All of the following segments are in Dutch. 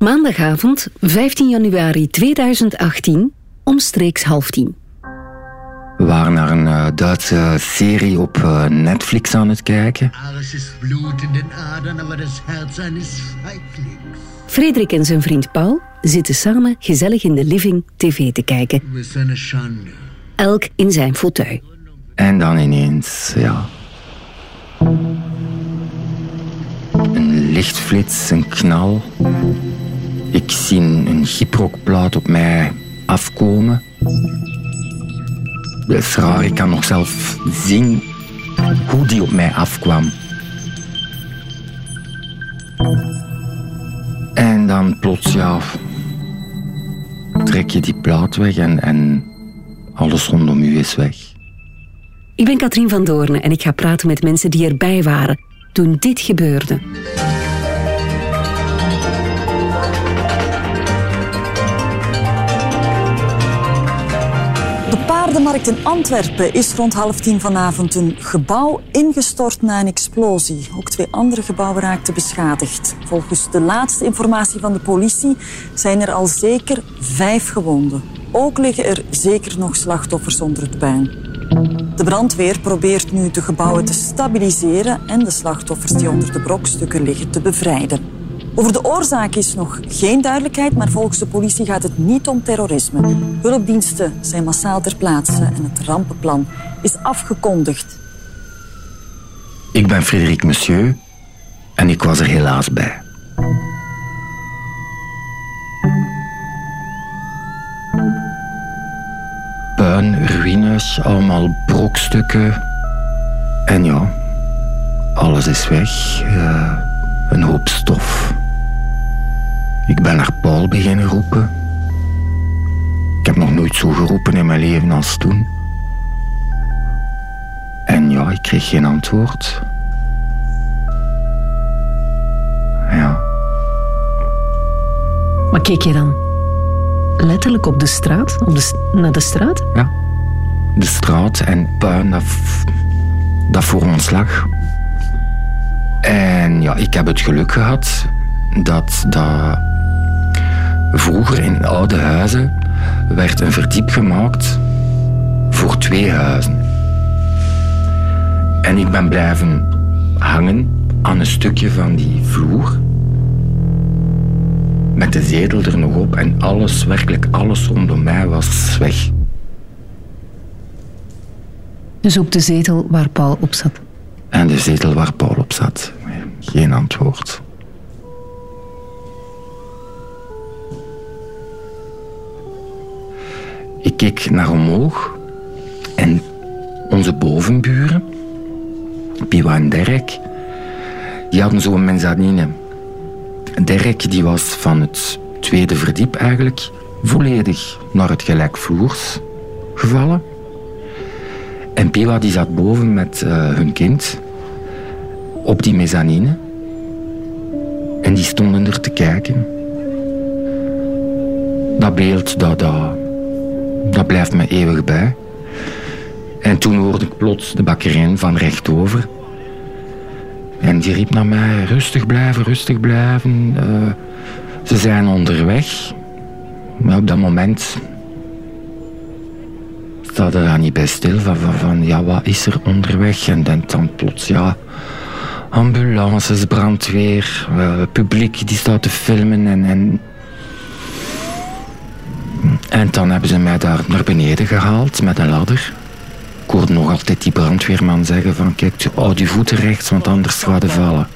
Maandagavond, 15 januari 2018, omstreeks half tien. We waren naar een uh, Duitse serie op uh, Netflix aan het kijken. Alles is bloed in den adern, maar het hart eines Feiglings. Frederik en zijn vriend Paul zitten samen gezellig in de living tv te kijken. We zijn een schande. Elk in zijn fauteuil. En dan ineens, ja. Een lichtflits, een knal. Ik zie een gyprokplaat op mij afkomen. Dat is raar, ik kan nog zelf zien hoe die op mij afkwam. En dan plots, ja, trek je die plaat weg en, en alles rondom u is weg. Ik ben Katrien van Doornen en ik ga praten met mensen die erbij waren toen dit gebeurde. De markt in Antwerpen is rond half tien vanavond een gebouw ingestort na een explosie. Ook twee andere gebouwen raakten beschadigd. Volgens de laatste informatie van de politie zijn er al zeker vijf gewonden. Ook liggen er zeker nog slachtoffers onder het puin. De brandweer probeert nu de gebouwen te stabiliseren en de slachtoffers die onder de brokstukken liggen te bevrijden. Over de oorzaak is nog geen duidelijkheid, maar volgens de politie gaat het niet om terrorisme. Hulpdiensten zijn massaal ter plaatse en het rampenplan is afgekondigd. Ik ben Frederik Monsieur en ik was er helaas bij. Puin, ruïnes, allemaal brokstukken. En ja, alles is weg. Uh, een hoop stof. Ik ben naar Paul beginnen roepen. Ik heb nog nooit zo geroepen in mijn leven als toen. En ja, ik kreeg geen antwoord. Ja. Maar keek je dan letterlijk op de straat? Op de, naar de straat? Ja. De straat en puin dat, dat voor ons lag. En ja, ik heb het geluk gehad dat, dat vroeger in oude huizen werd een verdiep gemaakt voor twee huizen. En ik ben blijven hangen aan een stukje van die vloer. Met de zetel er nog op en alles, werkelijk alles rondom mij was weg. Dus op de zetel waar Paul op zat? En de zetel waar Paul op zat. Geen antwoord. Ik keek naar omhoog en onze bovenburen, Piwa en Derek, die hadden zo'n mezzanine. Derek die was van het tweede verdiep eigenlijk volledig naar het gelijkvloers gevallen. En Piwa die zat boven met uh, hun kind op die mezzanine. En die stonden er te kijken. Dat beeld, dat, dat, dat blijft me eeuwig bij. En toen hoorde ik plots de bakkerin van rechtover. En die riep naar mij, rustig blijven, rustig blijven. Uh, ze zijn onderweg. Maar op dat moment staat er daar niet bij stil. Van, van, van, ja, wat is er onderweg? En dan, dan plots, ja, ambulances, brandweer, uh, publiek die staat te filmen. En, en, en dan hebben ze mij daar naar beneden gehaald met een ladder. Ik hoorde nog altijd die brandweerman zeggen van kijk, houd je voeten rechts, want anders gaat je vallen.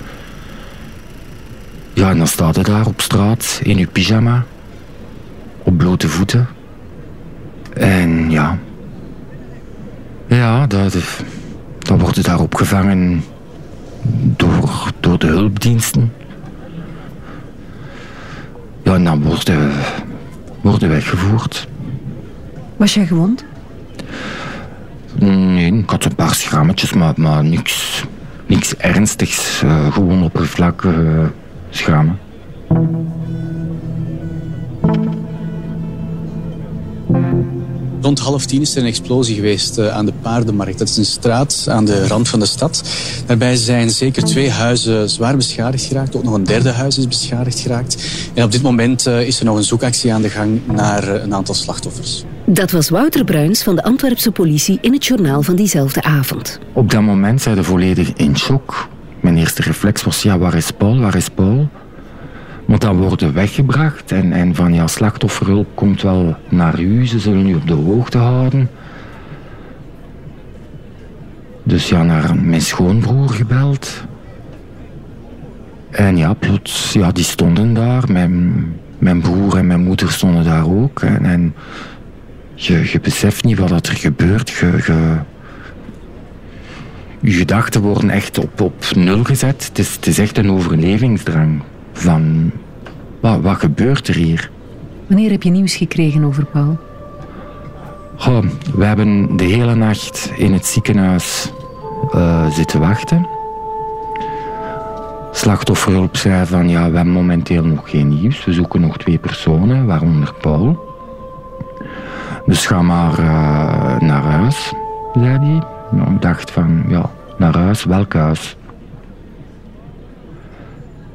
Ja, en dan staat je daar op straat in je pyjama, op blote voeten. En ja, ja, dat, dan wordt je daar opgevangen door, door de hulpdiensten. Ja, en dan worden, worden weggevoerd. Was jij gewond? Nee, ik had een paar schrammetjes, maar, maar niks, niks ernstigs. Uh, gewoon oppervlakkige uh, schrammen. Rond half tien is er een explosie geweest uh, aan de Paardenmarkt. Dat is een straat aan de rand van de stad. Daarbij zijn zeker twee huizen zwaar beschadigd geraakt. Ook nog een derde huis is beschadigd geraakt. En op dit moment uh, is er nog een zoekactie aan de gang naar uh, een aantal slachtoffers. Dat was Wouter Bruins van de Antwerpse politie in het journaal van diezelfde avond. Op dat moment zijn we volledig in shock. Mijn eerste reflex was, ja, waar is Paul, waar is Paul? Want dan worden weggebracht en, en van ja, slachtofferhulp komt wel naar u, ze zullen u op de hoogte houden. Dus ja, naar mijn schoonbroer gebeld. En ja, plots, ja, die stonden daar. Mijn, mijn broer en mijn moeder stonden daar ook. En, en je, je beseft niet wat er gebeurt. Je, je, je gedachten worden echt op, op nul gezet. Het is, het is echt een overlevingsdrang van wat, wat gebeurt er hier? Wanneer heb je nieuws gekregen over Paul? Goh, we hebben de hele nacht in het ziekenhuis uh, zitten wachten. Slachtofferhulp zei van ja, we hebben momenteel nog geen nieuws. We zoeken nog twee personen, waaronder Paul. Dus ga maar uh, naar huis, zei hij. Nou, ik dacht van ja, naar huis, welk huis?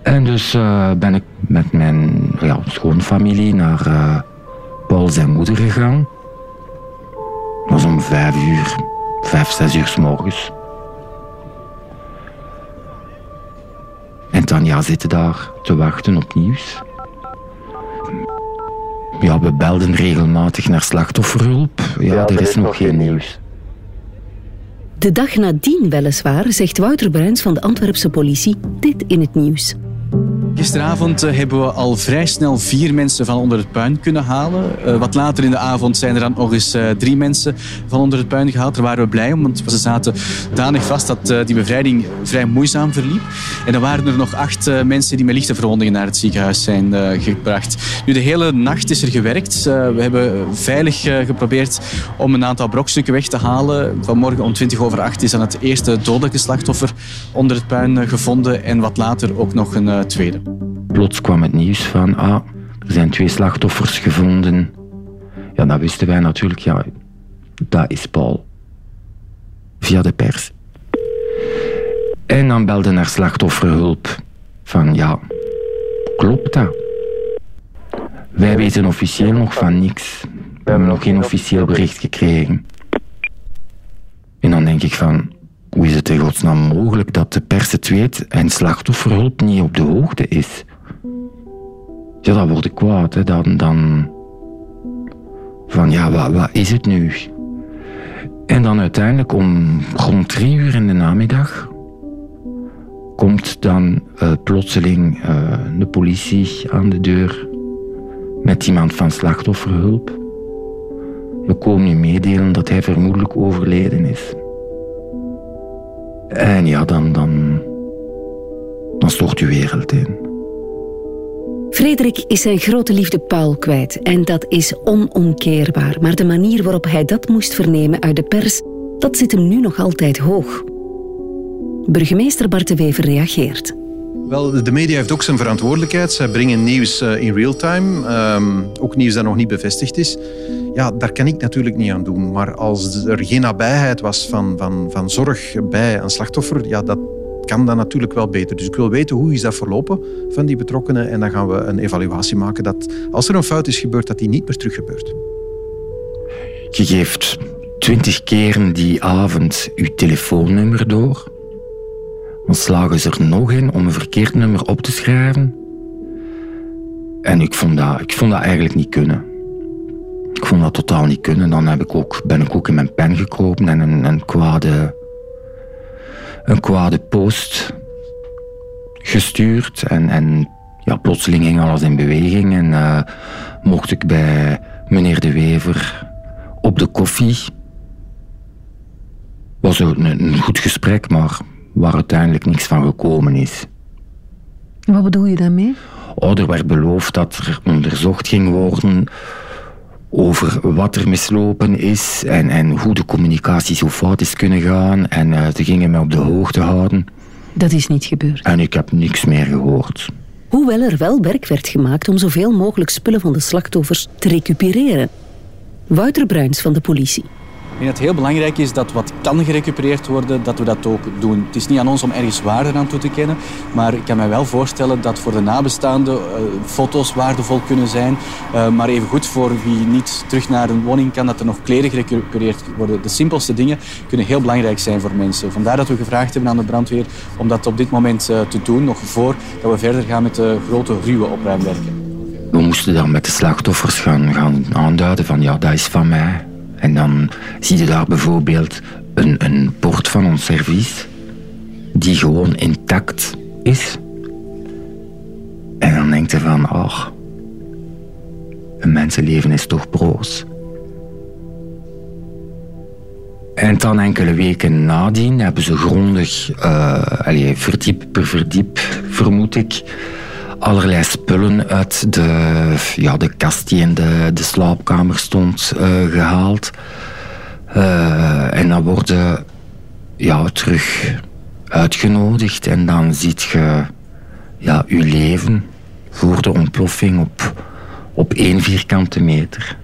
En dus uh, ben ik met mijn ja, schoonfamilie naar uh, Paul zijn moeder gegaan. Dat was om vijf uur, vijf, zes uur s morgens. En Tanja zit daar te wachten op nieuws. Ja, we belden regelmatig naar slachtofferhulp. Ja, ja er is nog geen nieuws. De dag nadien weliswaar zegt Wouter Bruins van de Antwerpse politie dit in het nieuws. Gisteravond eh, hebben we al vrij snel vier mensen van onder het puin kunnen halen. Uh, wat later in de avond zijn er dan nog eens uh, drie mensen van onder het puin gehaald. Daar waren we blij om, want ze zaten danig vast dat die bevrijding vrij moeizaam verliep. En dan waren er nog acht mensen die met lichte verwondingen naar het ziekenhuis zijn gebracht. Nu, de hele nacht is er gewerkt. we hebben veilig geprobeerd om een aantal brokstukken weg te halen. Vanmorgen om 20 over 8 is dan het eerste dodelijke slachtoffer onder het puin gevonden. En wat later ook nog een tweede. Plots kwam het nieuws van, ah, er zijn twee slachtoffers gevonden. Ja, dat wisten wij natuurlijk, ja, dat is Paul. Via de pers. En dan belde naar slachtofferhulp. Van, ja, klopt dat? Wij weten officieel nog van niks. We hebben nog geen officieel bericht gekregen. En dan denk ik van, hoe is het in godsnaam mogelijk dat de pers het weet en slachtofferhulp niet op de hoogte is? Ja, dan word ik kwaad. Hè. Dan, dan van ja, wat, wat is het nu? En dan uiteindelijk om rond drie uur in de namiddag komt dan uh, plotseling uh, de politie aan de deur met iemand van slachtofferhulp. We komen nu meedelen dat hij vermoedelijk overleden is. En ja, dan, dan, dan stort je wereld in. Frederik is zijn grote liefde Paul kwijt en dat is onomkeerbaar. Maar de manier waarop hij dat moest vernemen uit de pers, dat zit hem nu nog altijd hoog. Burgemeester Bart de Wever reageert. Wel, de media heeft ook zijn verantwoordelijkheid. Zij brengen nieuws uh, in real time, um, ook nieuws dat nog niet bevestigd is. Ja, daar kan ik natuurlijk niet aan doen. Maar als er geen nabijheid was van, van, van zorg bij een slachtoffer, ja, dat kan dan natuurlijk wel beter. Dus ik wil weten hoe is dat verlopen van die betrokkenen en dan gaan we een evaluatie maken dat als er een fout is gebeurd, dat die niet meer terug gebeurt. Je geeft twintig keren die avond uw telefoonnummer door. Dan slagen ze er nog in om een verkeerd nummer op te schrijven. En ik vond dat, ik vond dat eigenlijk niet kunnen. Ik vond dat totaal niet kunnen. Dan heb ik ook, ben ik ook in mijn pen gekropen en een, een, kwade, een kwade post gestuurd. En, en ja, plotseling ging alles in beweging. En uh, mocht ik bij meneer De Wever op de koffie. Was een, een goed gesprek, maar waar uiteindelijk niks van gekomen is. Wat bedoel je daarmee? Oh, er werd beloofd dat er onderzocht ging worden over wat er mislopen is en, en hoe de communicatie zo fout is kunnen gaan. En uh, ze gingen mij op de hoogte houden. Dat is niet gebeurd. En ik heb niks meer gehoord. Hoewel er wel werk werd gemaakt om zoveel mogelijk spullen van de slachtoffers te recupereren. Wouter Bruins van de politie. Ik denk dat het heel belangrijk is dat wat kan gerecupereerd worden, dat we dat ook doen. Het is niet aan ons om ergens waarde aan toe te kennen, maar ik kan me wel voorstellen dat voor de nabestaanden uh, foto's waardevol kunnen zijn, uh, maar evengoed voor wie niet terug naar een woning kan, dat er nog kleren gerecupereerd worden. De simpelste dingen kunnen heel belangrijk zijn voor mensen. Vandaar dat we gevraagd hebben aan de brandweer om dat op dit moment uh, te doen, nog voor dat we verder gaan met de grote ruwe opruimwerken. We moesten dan met de slachtoffers gaan, gaan aanduiden van ja, dat is van mij. En dan zie je daar bijvoorbeeld een, een bord van ons servies die gewoon intact is. En dan denkt je van, ach, een mensenleven is toch broos. En dan enkele weken nadien hebben ze grondig, uh, allez, verdiep per verdiep, vermoed ik, allerlei spullen uit de, ja, de kast die in de, de slaapkamer stond uh, gehaald. Uh, en dan worden ja, terug uitgenodigd en dan ziet je ja, je leven voor de ontploffing op, op één vierkante meter.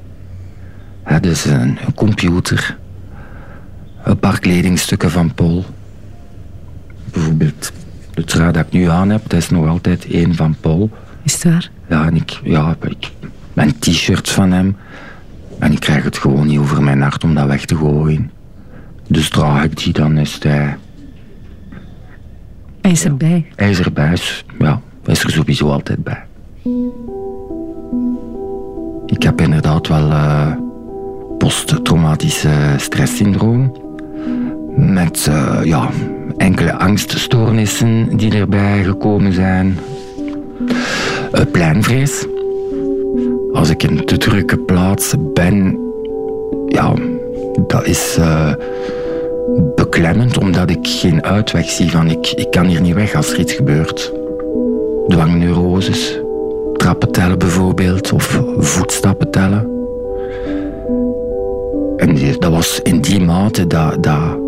Dus een, een computer, een paar kledingstukken van Paul. Bijvoorbeeld de trui dat ik nu aan heb, dat is nog altijd één van Paul. Is het waar? Ja, en ik, ja, ik, mijn t-shirt van hem. En ik krijg het gewoon niet over mijn hart om dat weg te gooien. Dus draag ik die, dan is hij... Hij is erbij. Hij is erbij, ja. Hij is er sowieso altijd bij. Ik heb inderdaad wel uh, posttraumatische stresssyndroom. Met uh, ja, enkele angststoornissen die erbij gekomen zijn. Uh, pleinvrees. Als ik in te drukke plaats ben, ja, dat is uh, beklemmend omdat ik geen uitweg zie van ik, ik kan hier niet weg als er iets gebeurt. Dwangneuroses, trappen tellen bijvoorbeeld, of voetstappen tellen. En dat was in die mate dat, dat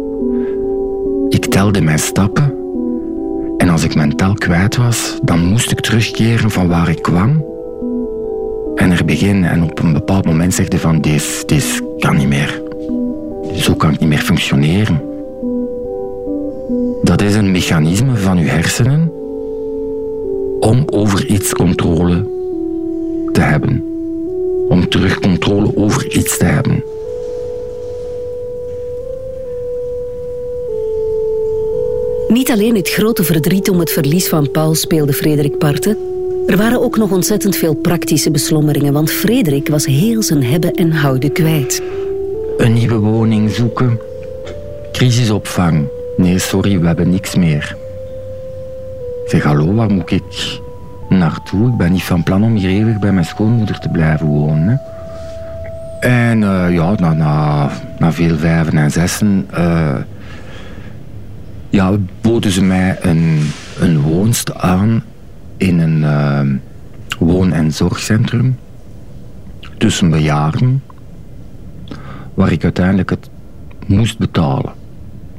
ik telde mijn stappen en als ik mijn tel kwijt was, dan moest ik terugkeren van waar ik kwam en er beginnen. En op een bepaald moment zegde van, deze, deze kan niet meer. Zo kan ik niet meer functioneren. Dat is een mechanisme van uw hersenen om over iets controle te hebben. Om terug controle over iets te hebben. Niet alleen het grote verdriet om het verlies van Paul speelde Frederik parten. Er waren ook nog ontzettend veel praktische beslommeringen, want Frederik was heel zijn hebben en houden kwijt. Een nieuwe woning zoeken. Crisisopvang. Nee, sorry, we hebben niks meer. Zeg, hallo, waar moet ik naartoe? Ik ben niet van plan om hier eeuwig bij mijn schoonmoeder te blijven wonen. En uh, ja, na, na, na veel vijven en zessen... Uh, ja, boden ze mij een, een woonst aan in een uh, woon- en zorgcentrum tussen bejaarden, waar ik uiteindelijk het moest betalen.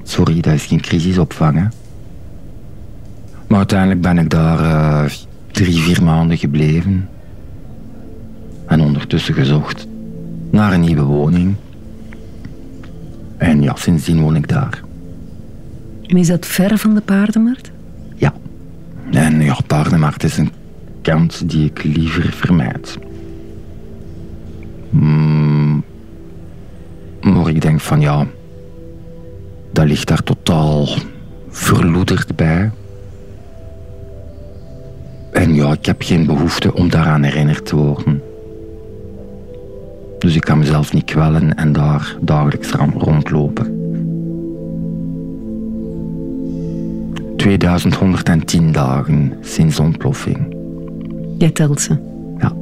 Sorry, dat is geen crisisopvang. Hè? Maar uiteindelijk ben ik daar uh, drie, vier maanden gebleven. En ondertussen gezocht naar een nieuwe woning. En ja, sindsdien woon ik daar. En is dat ver van de paardenmarkt? Ja. En ja, paardenmarkt is een kant die ik liever vermijd. Mm, maar ik denk van ja, dat ligt daar totaal verloederd bij. En ja, ik heb geen behoefte om daaraan herinnerd te worden. Dus ik kan mezelf niet kwellen en daar dagelijks rondlopen. 2110 dagen sinds ontploffing. Jij telt ze? Ja.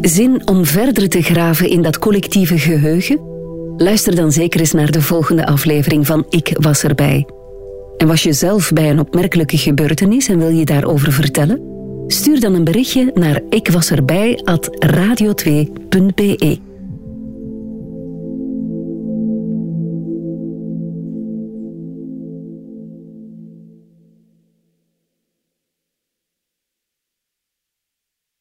Zin om verder te graven in dat collectieve geheugen? Luister dan zeker eens naar de volgende aflevering van Ik was erbij. En was je zelf bij een opmerkelijke gebeurtenis en wil je daarover vertellen? Stuur dan een berichtje naar ikwasserbij.radio2.be.